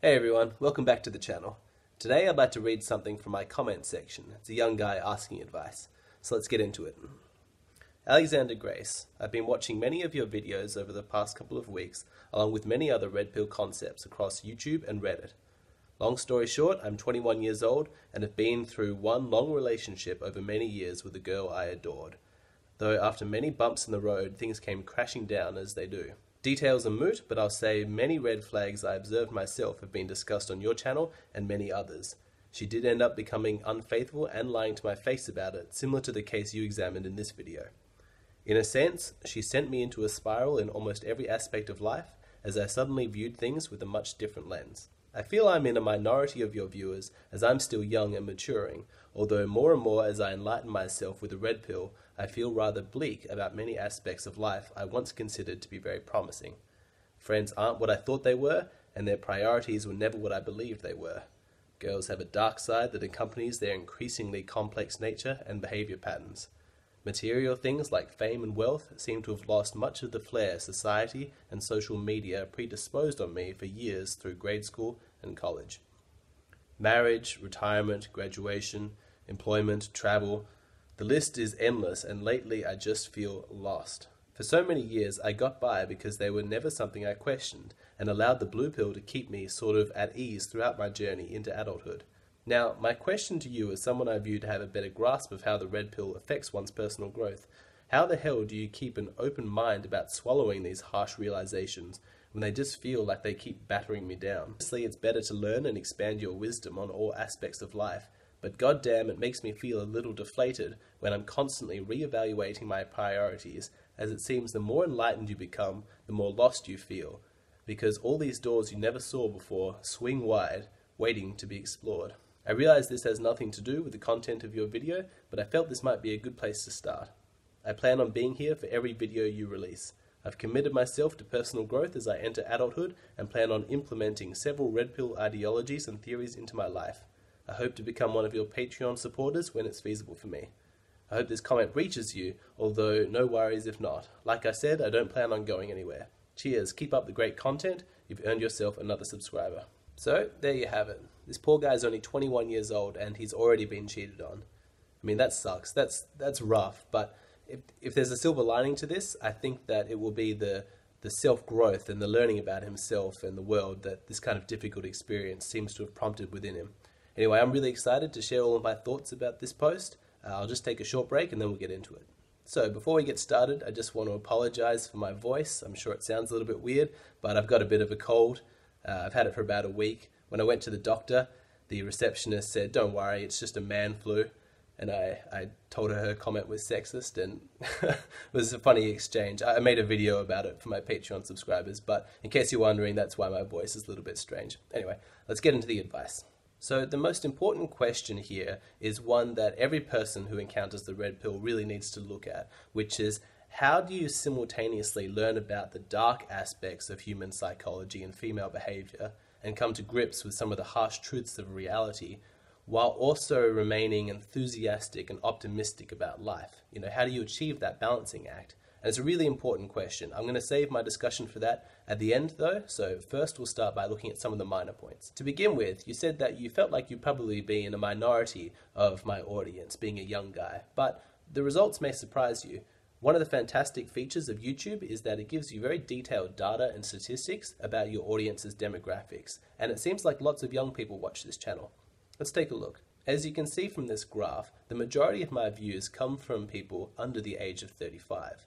Hey everyone, welcome back to the channel. Today I'd like to read something from my comment section. It's a young guy asking advice. So let's get into it. Alexander Grace, I've been watching many of your videos over the past couple of weeks, along with many other red pill concepts across YouTube and Reddit. Long story short, I'm 21 years old and have been through one long relationship over many years with a girl I adored. Though after many bumps in the road, things came crashing down as they do. Details are moot, but I'll say many red flags I observed myself have been discussed on your channel and many others. She did end up becoming unfaithful and lying to my face about it, similar to the case you examined in this video. In a sense, she sent me into a spiral in almost every aspect of life, as I suddenly viewed things with a much different lens. I feel I'm in a minority of your viewers, as I'm still young and maturing, although more and more as I enlighten myself with the red pill, I feel rather bleak about many aspects of life I once considered to be very promising. Friends aren't what I thought they were, and their priorities were never what I believed they were. Girls have a dark side that accompanies their increasingly complex nature and behavior patterns. Material things like fame and wealth seem to have lost much of the flair society and social media predisposed on me for years through grade school and college. Marriage, retirement, graduation, employment, travel, the list is endless, and lately I just feel lost. For so many years, I got by because they were never something I questioned, and allowed the blue pill to keep me sort of at ease throughout my journey into adulthood. Now, my question to you, as someone I view to have a better grasp of how the red pill affects one's personal growth, how the hell do you keep an open mind about swallowing these harsh realizations when they just feel like they keep battering me down? Obviously, it's better to learn and expand your wisdom on all aspects of life but goddamn, it makes me feel a little deflated when I'm constantly re-evaluating my priorities, as it seems the more enlightened you become, the more lost you feel, because all these doors you never saw before swing wide, waiting to be explored. I realize this has nothing to do with the content of your video, but I felt this might be a good place to start. I plan on being here for every video you release. I've committed myself to personal growth as I enter adulthood and plan on implementing several red pill ideologies and theories into my life. I hope to become one of your Patreon supporters when it's feasible for me. I hope this comment reaches you, although no worries if not. Like I said, I don't plan on going anywhere. Cheers, keep up the great content, you've earned yourself another subscriber. So, there you have it. This poor guy's only 21 years old and he's already been cheated on. I mean, that sucks. That's, that's rough, but if, if there's a silver lining to this, I think that it will be the, the self growth and the learning about himself and the world that this kind of difficult experience seems to have prompted within him. Anyway, I'm really excited to share all of my thoughts about this post. Uh, I'll just take a short break and then we'll get into it. So, before we get started, I just want to apologize for my voice. I'm sure it sounds a little bit weird, but I've got a bit of a cold. Uh, I've had it for about a week. When I went to the doctor, the receptionist said, Don't worry, it's just a man flu. And I, I told her her comment was sexist, and it was a funny exchange. I made a video about it for my Patreon subscribers, but in case you're wondering, that's why my voice is a little bit strange. Anyway, let's get into the advice. So the most important question here is one that every person who encounters the red pill really needs to look at, which is how do you simultaneously learn about the dark aspects of human psychology and female behavior and come to grips with some of the harsh truths of reality while also remaining enthusiastic and optimistic about life? You know, how do you achieve that balancing act? And it's a really important question. I'm going to save my discussion for that at the end, though. So, first, we'll start by looking at some of the minor points. To begin with, you said that you felt like you'd probably be in a minority of my audience, being a young guy. But the results may surprise you. One of the fantastic features of YouTube is that it gives you very detailed data and statistics about your audience's demographics, and it seems like lots of young people watch this channel. Let's take a look. As you can see from this graph, the majority of my views come from people under the age of 35.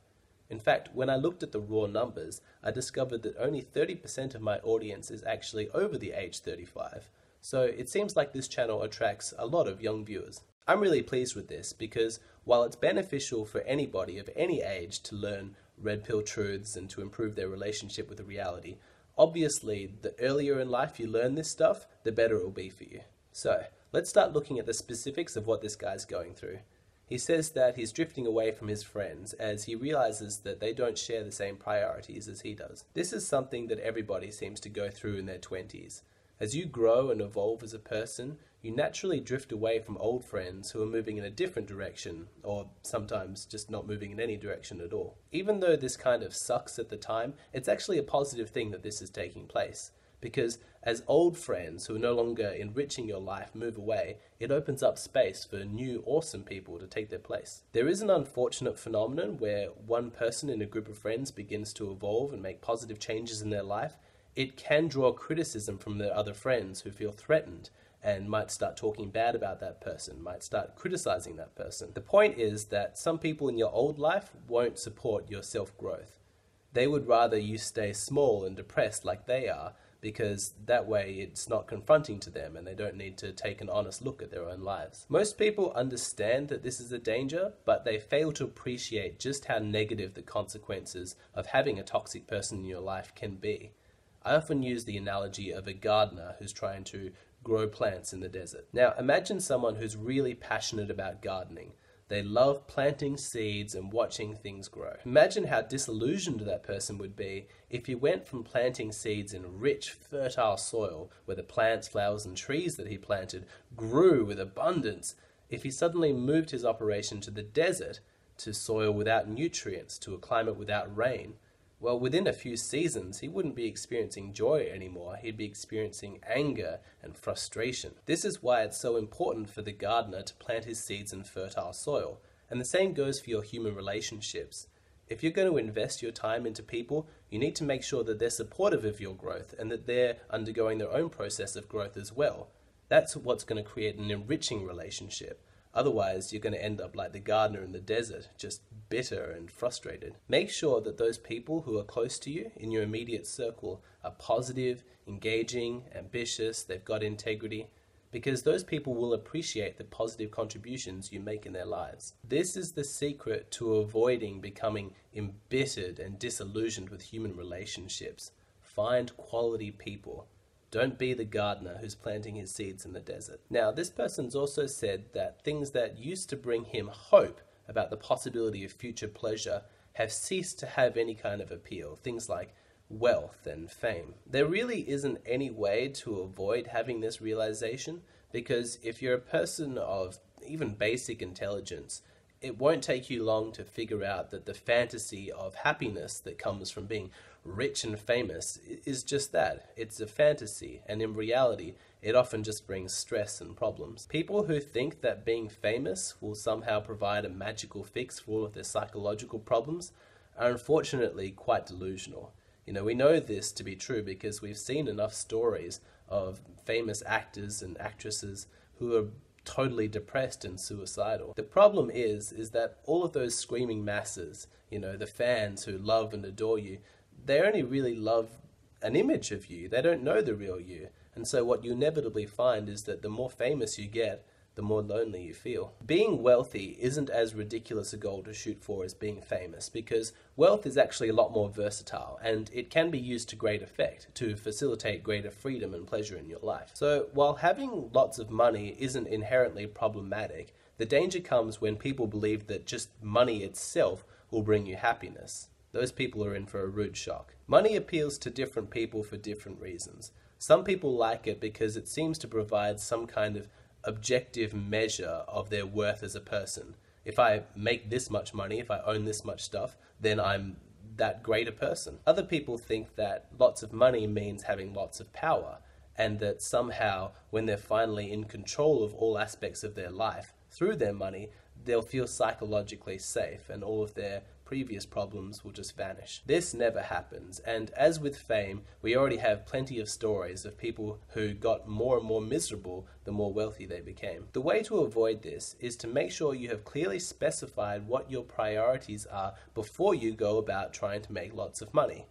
In fact, when I looked at the raw numbers, I discovered that only 30% of my audience is actually over the age 35. So it seems like this channel attracts a lot of young viewers. I'm really pleased with this because while it's beneficial for anybody of any age to learn red pill truths and to improve their relationship with the reality, obviously the earlier in life you learn this stuff, the better it will be for you. So let's start looking at the specifics of what this guy's going through. He says that he's drifting away from his friends as he realizes that they don't share the same priorities as he does. This is something that everybody seems to go through in their 20s. As you grow and evolve as a person, you naturally drift away from old friends who are moving in a different direction, or sometimes just not moving in any direction at all. Even though this kind of sucks at the time, it's actually a positive thing that this is taking place because As old friends who are no longer enriching your life move away, it opens up space for new, awesome people to take their place. There is an unfortunate phenomenon where one person in a group of friends begins to evolve and make positive changes in their life. It can draw criticism from their other friends who feel threatened and might start talking bad about that person, might start criticizing that person. The point is that some people in your old life won't support your self growth. They would rather you stay small and depressed like they are because that way it's not confronting to them and they don't need to take an honest look at their own lives. Most people understand that this is a danger, but they fail to appreciate just how negative the consequences of having a toxic person in your life can be. I often use the analogy of a gardener who's trying to grow plants in the desert. Now, imagine someone who's really passionate about gardening. They love planting seeds and watching things grow. Imagine how disillusioned that person would be if he went from planting seeds in rich, fertile soil where the plants, flowers, and trees that he planted grew with abundance, if he suddenly moved his operation to the desert, to soil without nutrients, to a climate without rain, well, within a few seasons, he wouldn't be experiencing joy anymore. He'd be experiencing anger and frustration. This is why it's so important for the gardener to plant his seeds in fertile soil. And the same goes for your human relationships. If you're going to invest your time into people, you need to make sure that they're supportive of your growth and that they're undergoing their own process of growth as well. That's what's going to create an enriching relationship. Otherwise, you're going to end up like the gardener in the desert, just bitter and frustrated. Make sure that those people who are close to you in your immediate circle are positive, engaging, ambitious, they've got integrity, because those people will appreciate the positive contributions you make in their lives. This is the secret to avoiding becoming embittered and disillusioned with human relationships. Find quality people. Don't be the gardener who's planting his seeds in the desert. Now, this person's also said that things that used to bring him hope about the possibility of future pleasure have ceased to have any kind of appeal. Things like wealth and fame. There really isn't any way to avoid having this realization because if you're a person of even basic intelligence, it won't take you long to figure out that the fantasy of happiness that comes from being rich and famous is just that. It's a fantasy, and in reality, it often just brings stress and problems. People who think that being famous will somehow provide a magical fix for all of their psychological problems are unfortunately quite delusional. You know, we know this to be true because we've seen enough stories of famous actors and actresses who are totally depressed and suicidal. The problem is is that all of those screaming masses, you know, the fans who love and adore you, they only really love an image of you. They don't know the real you. And so what you inevitably find is that the more famous you get, the more lonely you feel. Being wealthy isn't as ridiculous a goal to shoot for as being famous because wealth is actually a lot more versatile and it can be used to great effect to facilitate greater freedom and pleasure in your life. So, while having lots of money isn't inherently problematic, the danger comes when people believe that just money itself will bring you happiness. Those people are in for a rude shock. Money appeals to different people for different reasons. Some people like it because it seems to provide some kind of objective measure of their worth as a person. If I make this much money, if I own this much stuff, then I'm that great a person. Other people think that lots of money means having lots of power, and that somehow, when they're finally in control of all aspects of their life through their money, they'll feel psychologically safe and all of their previous problems will just vanish. This never happens, and as with fame, we already have plenty of stories of people who got more and more miserable the more wealthy they became. The way to avoid this is to make sure you have clearly specified what your priorities are before you go about trying to make lots of money.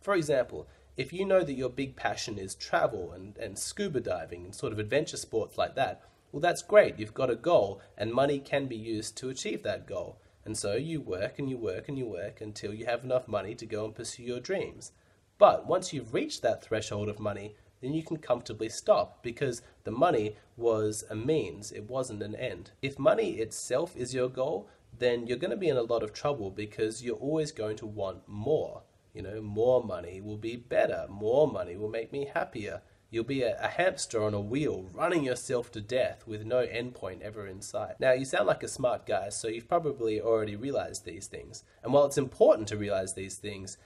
For example, if you know that your big passion is travel and, and scuba diving and sort of adventure sports like that, well, that's great. You've got a goal, and money can be used to achieve that goal. And so you work and you work and you work until you have enough money to go and pursue your dreams. But once you've reached that threshold of money, then you can comfortably stop because the money was a means, it wasn't an end. If money itself is your goal, then you're going to be in a lot of trouble because you're always going to want more. You know, more money will be better, more money will make me happier. You'll be a, a, hamster on a wheel, running yourself to death with no endpoint ever in sight. Now, you sound like a smart guy, so you've probably already realized these things. And while it's important to realize these things,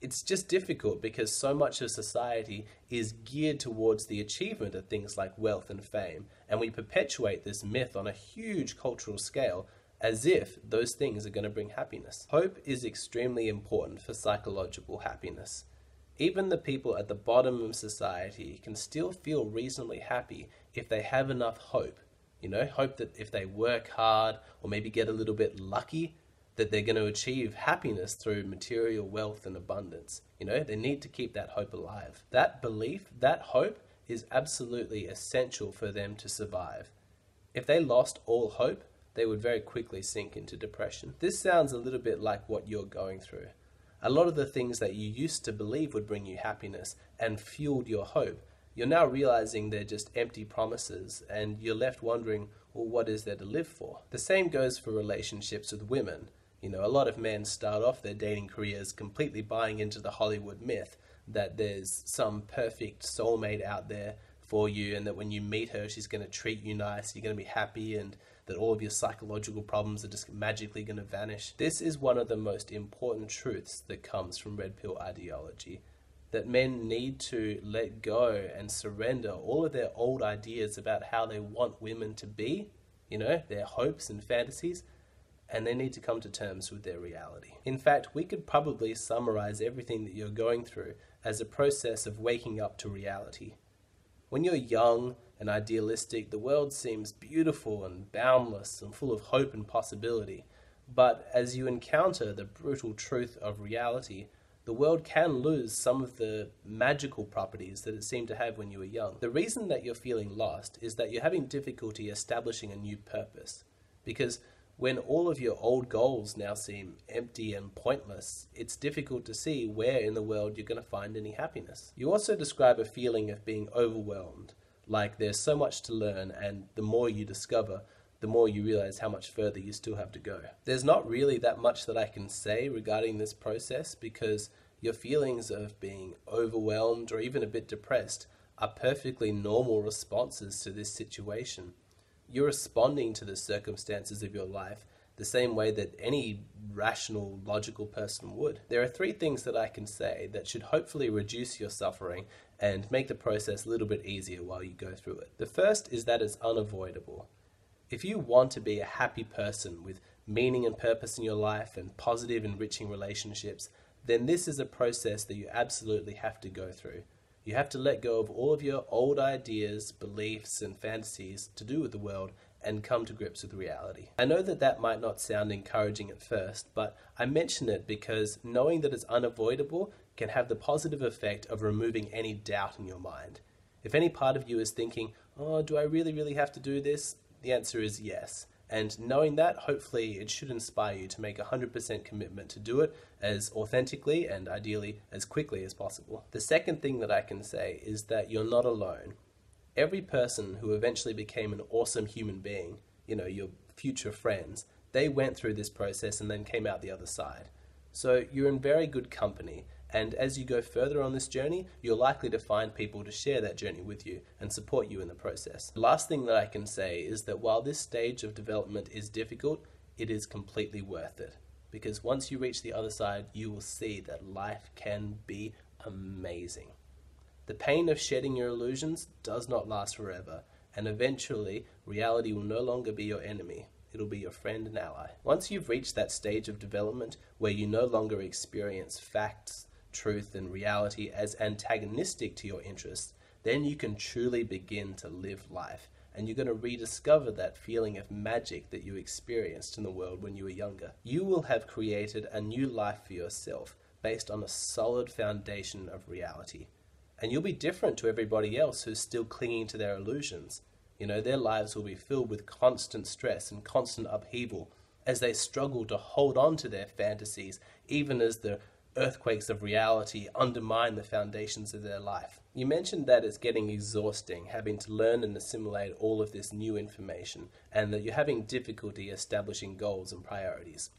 it's just difficult because so much of society is geared towards the achievement of things like wealth and fame, and we perpetuate this myth on a huge cultural scale as if those things are going to bring happiness. Hope is extremely important for psychological happiness. Even the people at the bottom of society can still feel reasonably happy if they have enough hope. You know, hope that if they work hard or maybe get a little bit lucky, that they're going to achieve happiness through material wealth and abundance. You know, they need to keep that hope alive. That belief, that hope, is absolutely essential for them to survive. If they lost all hope, they would very quickly sink into depression. This sounds a little bit like what you're going through. A lot of the things that you used to believe would bring you happiness and fueled your hope, you're now realizing they're just empty promises, and you're left wondering, well, what is there to live for? The same goes for relationships with women. You know, a lot of men start off their dating careers completely buying into the Hollywood myth that there's some perfect soulmate out there for you and that when you meet her, she's going to treat you nice, you're going to be happy, and that all of your psychological problems are just magically going to vanish. This is one of the most important truths that comes from red pill ideology. That men need to let go and surrender all of their old ideas about how they want women to be, you know, their hopes and fantasies, and they need to come to terms with their reality. In fact, we could probably summarize everything that you're going through as a process of waking up to reality. When you're young and idealistic, the world seems beautiful and boundless and full of hope and possibility. But as you encounter the brutal truth of reality, the world can lose some of the magical properties that it seemed to have when you were young. The reason that you're feeling lost is that you're having difficulty establishing a new purpose. Because when all of your old goals now seem empty and pointless, it's difficult to see where in the world you're going to find any happiness. You also describe a feeling of being overwhelmed, like there's so much to learn, and the more you discover, the more you realize how much further you still have to go. There's not really that much that I can say regarding this process because your feelings of being overwhelmed or even a bit depressed are perfectly normal responses to this situation you're responding to the circumstances of your life the same way that any rational, logical person would. There are three things that I can say that should hopefully reduce your suffering and make the process a little bit easier while you go through it. The first is that it's unavoidable. If you want to be a happy person with meaning and purpose in your life and positive, enriching relationships, then this is a process that you absolutely have to go through. You have to let go of all of your old ideas, beliefs, and fantasies to do with the world and come to grips with reality. I know that that might not sound encouraging at first, but I mention it because knowing that it's unavoidable can have the positive effect of removing any doubt in your mind. If any part of you is thinking, oh, do I really, really have to do this? The answer is yes. And knowing that, hopefully, it should inspire you to make a 100% commitment to do it as authentically and ideally as quickly as possible. The second thing that I can say is that you're not alone. Every person who eventually became an awesome human being, you know, your future friends, they went through this process and then came out the other side. So you're in very good company, and as you go further on this journey, you're likely to find people to share that journey with you and support you in the process. The last thing that I can say is that while this stage of development is difficult, it is completely worth it. Because once you reach the other side, you will see that life can be amazing. The pain of shedding your illusions does not last forever, and eventually, reality will no longer be your enemy it'll be your friend and ally. Once you've reached that stage of development where you no longer experience facts, truth and reality as antagonistic to your interests, then you can truly begin to live life. And you're going to rediscover that feeling of magic that you experienced in the world when you were younger. You will have created a new life for yourself based on a solid foundation of reality. And you'll be different to everybody else who's still clinging to their illusions. You know, their lives will be filled with constant stress and constant upheaval as they struggle to hold on to their fantasies, even as the earthquakes of reality undermine the foundations of their life. You mentioned that it's getting exhausting having to learn and assimilate all of this new information, and that you're having difficulty establishing goals and priorities.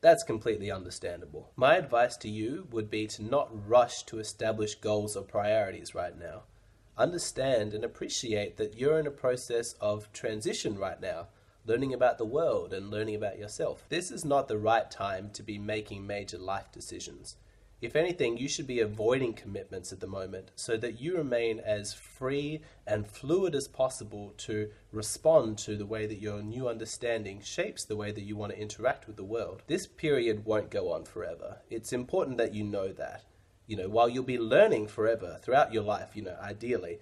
That's completely understandable. My advice to you would be to not rush to establish goals or priorities right now. Understand and appreciate that you're in a process of transition right now learning about the world and learning about yourself. This is not the right time to be making major life decisions. If anything, you should be avoiding commitments at the moment so that you remain as free and fluid as possible to respond to the way that your new understanding shapes the way that you want to interact with the world. This period won't go on forever. It's important that you know that. You know, while you'll be learning forever throughout your life, you know, ideally,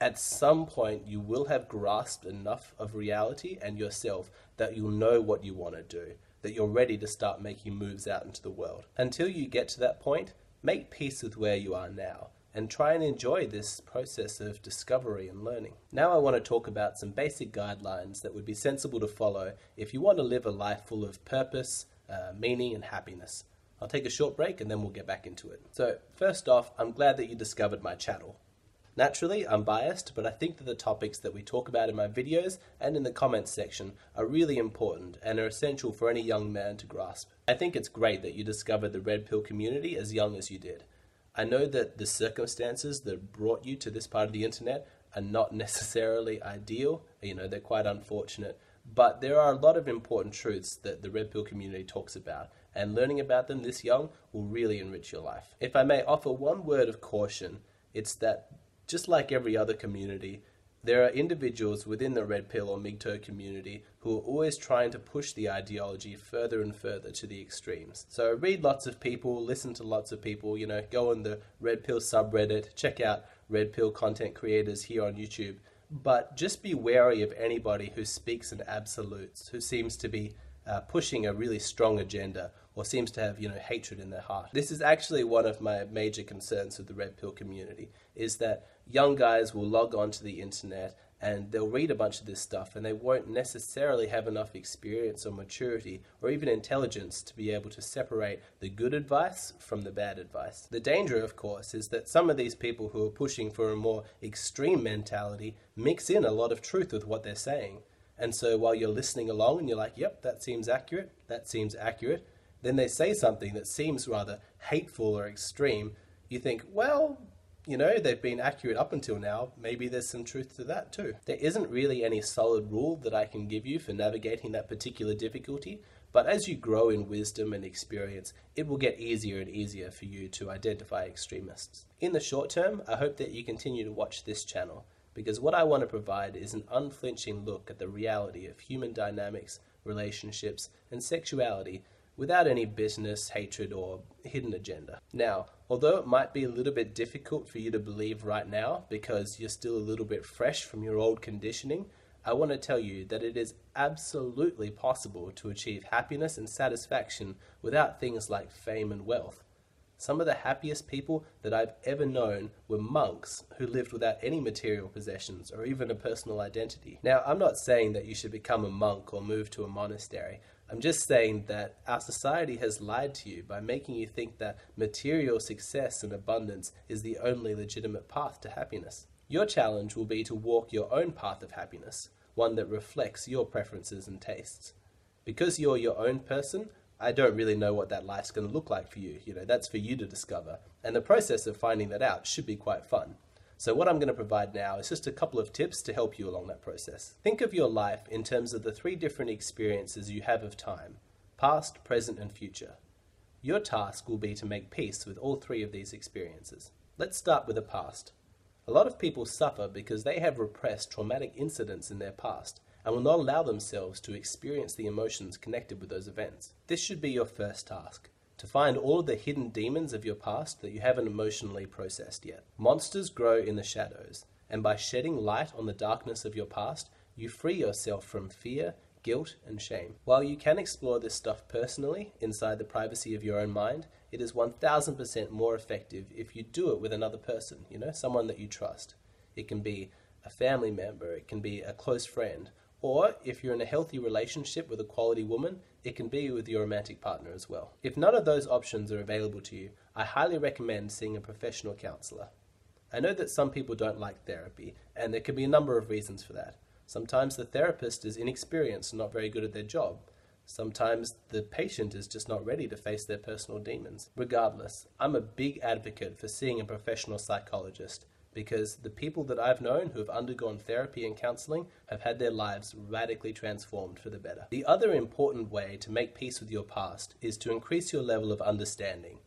at some point you will have grasped enough of reality and yourself that you'll know what you want to do that you're ready to start making moves out into the world. Until you get to that point, make peace with where you are now and try and enjoy this process of discovery and learning. Now, I want to talk about some basic guidelines that would be sensible to follow if you want to live a life full of purpose, uh, meaning, and happiness. I'll take a short break and then we'll get back into it. So, first off, I'm glad that you discovered my channel. Naturally, I'm biased, but I think that the topics that we talk about in my videos and in the comments section are really important and are essential for any young man to grasp. I think it's great that you discovered the Red Pill community as young as you did. I know that the circumstances that brought you to this part of the internet are not necessarily ideal, you know, they're quite unfortunate, but there are a lot of important truths that the Red Pill community talks about, and learning about them this young will really enrich your life. If I may offer one word of caution, it's that just like every other community, there are individuals within the red pill or MGTOW community who are always trying to push the ideology further and further to the extremes. So read lots of people, listen to lots of people, you know, go on the red pill subreddit, check out red pill content creators here on YouTube. But just be wary of anybody who speaks in absolutes, who seems to be uh, pushing a really strong agenda or seems to have you know hatred in their heart. This is actually one of my major concerns with the red pill community is that young guys will log onto the internet and they'll read a bunch of this stuff and they won't necessarily have enough experience or maturity or even intelligence to be able to separate the good advice from the bad advice. The danger, of course, is that some of these people who are pushing for a more extreme mentality mix in a lot of truth with what they're saying. And so while you're listening along and you're like, yep, that seems accurate, that seems accurate, then they say something that seems rather hateful or extreme, you think, well, you know, they've been accurate up until now. Maybe there's some truth to that too. There isn't really any solid rule that I can give you for navigating that particular difficulty, but as you grow in wisdom and experience, it will get easier and easier for you to identify extremists. In the short term, I hope that you continue to watch this channel because what I want to provide is an unflinching look at the reality of human dynamics, relationships, and sexuality without any bitterness, hatred, or hidden agenda. Now, although it might be a little bit difficult for you to believe right now because you're still a little bit fresh from your old conditioning, I want to tell you that it is absolutely possible to achieve happiness and satisfaction without things like fame and wealth. Some of the happiest people that I've ever known were monks who lived without any material possessions or even a personal identity. Now, I'm not saying that you should become a monk or move to a monastery. I'm just saying that our society has lied to you by making you think that material success and abundance is the only legitimate path to happiness. Your challenge will be to walk your own path of happiness, one that reflects your preferences and tastes. Because you're your own person, I don't really know what that life's going to look like for you. You know, that's for you to discover. And the process of finding that out should be quite fun. So what I'm going to provide now is just a couple of tips to help you along that process. Think of your life in terms of the three different experiences you have of time, past, present, and future. Your task will be to make peace with all three of these experiences. Let's start with the past. A lot of people suffer because they have repressed traumatic incidents in their past and will not allow themselves to experience the emotions connected with those events. This should be your first task to find all of the hidden demons of your past that you haven't emotionally processed yet. Monsters grow in the shadows, and by shedding light on the darkness of your past, you free yourself from fear, guilt, and shame. While you can explore this stuff personally inside the privacy of your own mind, it is 1000% more effective if you do it with another person, you know, someone that you trust. It can be a family member, it can be a close friend, or if you're in a healthy relationship with a quality woman, it can be with your romantic partner as well. If none of those options are available to you, I highly recommend seeing a professional counselor. I know that some people don't like therapy, and there can be a number of reasons for that. Sometimes the therapist is inexperienced and not very good at their job. Sometimes the patient is just not ready to face their personal demons. Regardless, I'm a big advocate for seeing a professional psychologist because the people that I've known who have undergone therapy and counseling have had their lives radically transformed for the better. The other important way to make peace with your past is to increase your level of understanding.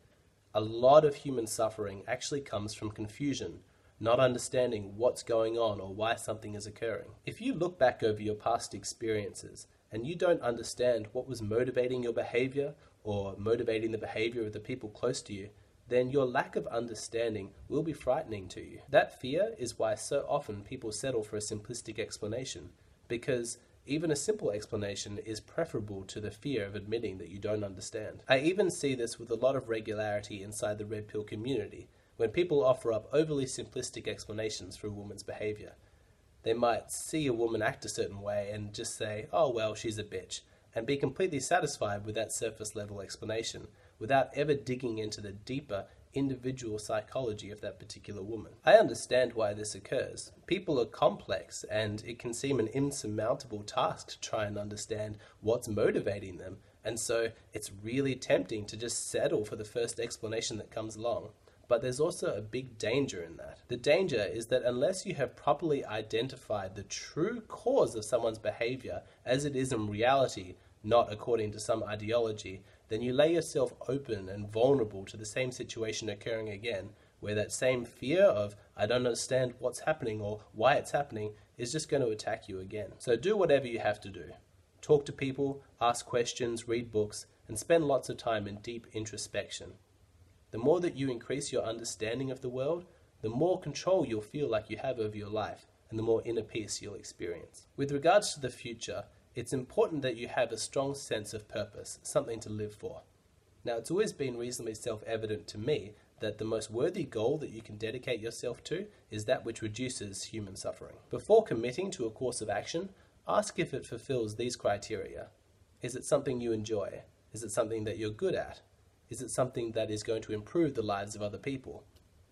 A lot of human suffering actually comes from confusion, not understanding what's going on or why something is occurring. If you look back over your past experiences and you don't understand what was motivating your behavior or motivating the behavior of the people close to you, then your lack of understanding will be frightening to you. That fear is why so often people settle for a simplistic explanation, because even a simple explanation is preferable to the fear of admitting that you don't understand. I even see this with a lot of regularity inside the red pill community, when people offer up overly simplistic explanations for a woman's behavior. They might see a woman act a certain way and just say, oh well, she's a bitch, and be completely satisfied with that surface level explanation without ever digging into the deeper individual psychology of that particular woman. I understand why this occurs. People are complex, and it can seem an insurmountable task to try and understand what's motivating them, and so it's really tempting to just settle for the first explanation that comes along. But there's also a big danger in that. The danger is that unless you have properly identified the true cause of someone's behavior as it is in reality, not according to some ideology, then you lay yourself open and vulnerable to the same situation occurring again, where that same fear of, I don't understand what's happening or why it's happening, is just going to attack you again. So do whatever you have to do. Talk to people, ask questions, read books, and spend lots of time in deep introspection. The more that you increase your understanding of the world, the more control you'll feel like you have over your life, and the more inner peace you'll experience. With regards to the future, it's important that you have a strong sense of purpose, something to live for. Now, it's always been reasonably self evident to me that the most worthy goal that you can dedicate yourself to is that which reduces human suffering. Before committing to a course of action, ask if it fulfills these criteria. Is it something you enjoy? Is it something that you're good at? Is it something that is going to improve the lives of other people?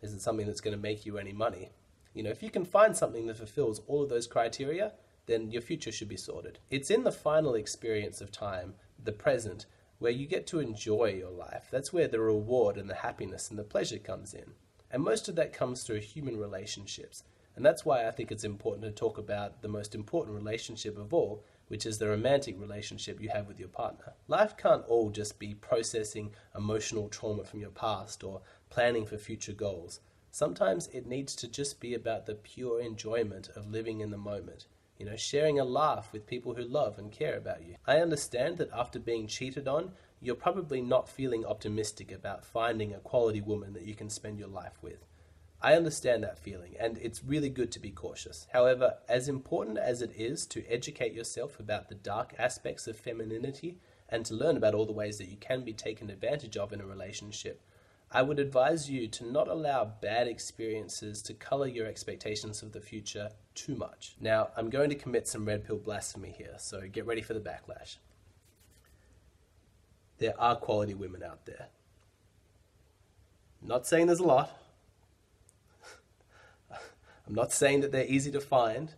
Is it something that's going to make you any money? You know, if you can find something that fulfills all of those criteria, then your future should be sorted. It's in the final experience of time, the present, where you get to enjoy your life. That's where the reward and the happiness and the pleasure comes in. And most of that comes through human relationships. And that's why I think it's important to talk about the most important relationship of all, which is the romantic relationship you have with your partner. Life can't all just be processing emotional trauma from your past or planning for future goals. Sometimes it needs to just be about the pure enjoyment of living in the moment you know, sharing a laugh with people who love and care about you. I understand that after being cheated on, you're probably not feeling optimistic about finding a quality woman that you can spend your life with. I understand that feeling, and it's really good to be cautious. However, as important as it is to educate yourself about the dark aspects of femininity and to learn about all the ways that you can be taken advantage of in a relationship, I would advise you to not allow bad experiences to color your expectations of the future too much. Now, I'm going to commit some red pill blasphemy here, so get ready for the backlash. There are quality women out there. not saying there's a lot. I'm not saying that they're easy to find,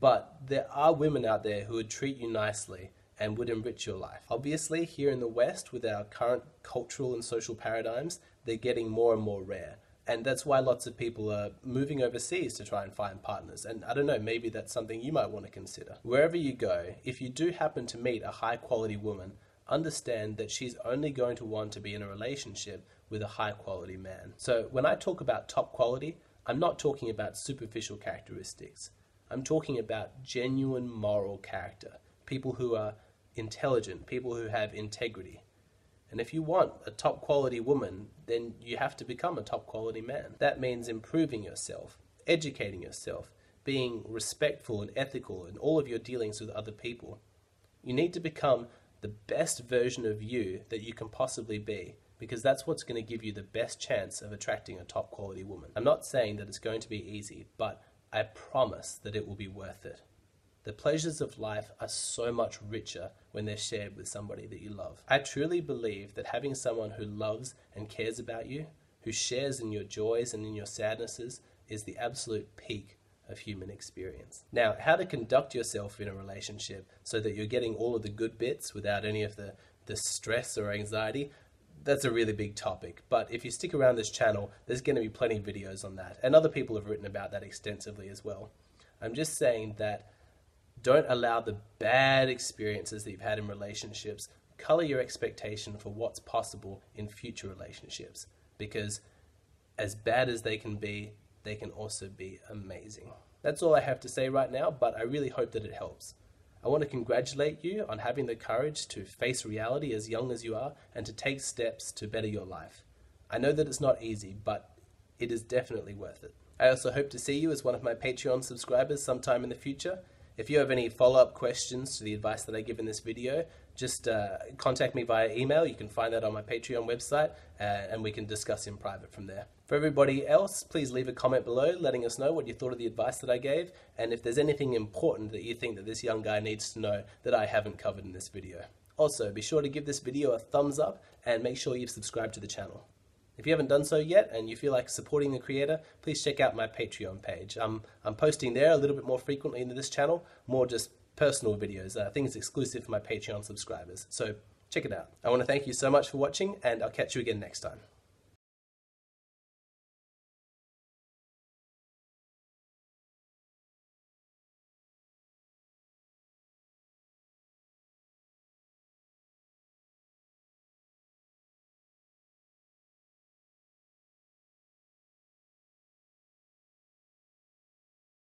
but there are women out there who would treat you nicely and would enrich your life. Obviously, here in the West, with our current cultural and social paradigms, they're getting more and more rare. And that's why lots of people are moving overseas to try and find partners. And I don't know, maybe that's something you might want to consider. Wherever you go, if you do happen to meet a high quality woman, understand that she's only going to want to be in a relationship with a high quality man. So when I talk about top quality, I'm not talking about superficial characteristics. I'm talking about genuine moral character. People who are intelligent, people who have integrity. And if you want a top quality woman, then you have to become a top quality man. That means improving yourself, educating yourself, being respectful and ethical in all of your dealings with other people. You need to become the best version of you that you can possibly be because that's what's going to give you the best chance of attracting a top quality woman. I'm not saying that it's going to be easy, but I promise that it will be worth it. The pleasures of life are so much richer when they're shared with somebody that you love. I truly believe that having someone who loves and cares about you, who shares in your joys and in your sadnesses, is the absolute peak of human experience. Now, how to conduct yourself in a relationship so that you're getting all of the good bits without any of the, the stress or anxiety, that's a really big topic. But if you stick around this channel, there's going to be plenty of videos on that. And other people have written about that extensively as well. I'm just saying that don't allow the bad experiences that you've had in relationships color your expectation for what's possible in future relationships because as bad as they can be, they can also be amazing. That's all I have to say right now, but I really hope that it helps. I want to congratulate you on having the courage to face reality as young as you are and to take steps to better your life. I know that it's not easy, but it is definitely worth it. I also hope to see you as one of my Patreon subscribers sometime in the future. If you have any follow up questions to the advice that I give in this video, just uh, contact me via email. You can find that on my Patreon website, uh, and we can discuss in private from there. For everybody else, please leave a comment below letting us know what you thought of the advice that I gave, and if there's anything important that you think that this young guy needs to know that I haven't covered in this video. Also, be sure to give this video a thumbs up and make sure you've subscribed to the channel. If you haven't done so yet and you feel like supporting the creator, please check out my Patreon page. I'm, I'm posting there a little bit more frequently into this channel, more just personal videos, uh, things exclusive for my Patreon subscribers. So check it out. I want to thank you so much for watching, and I'll catch you again next time.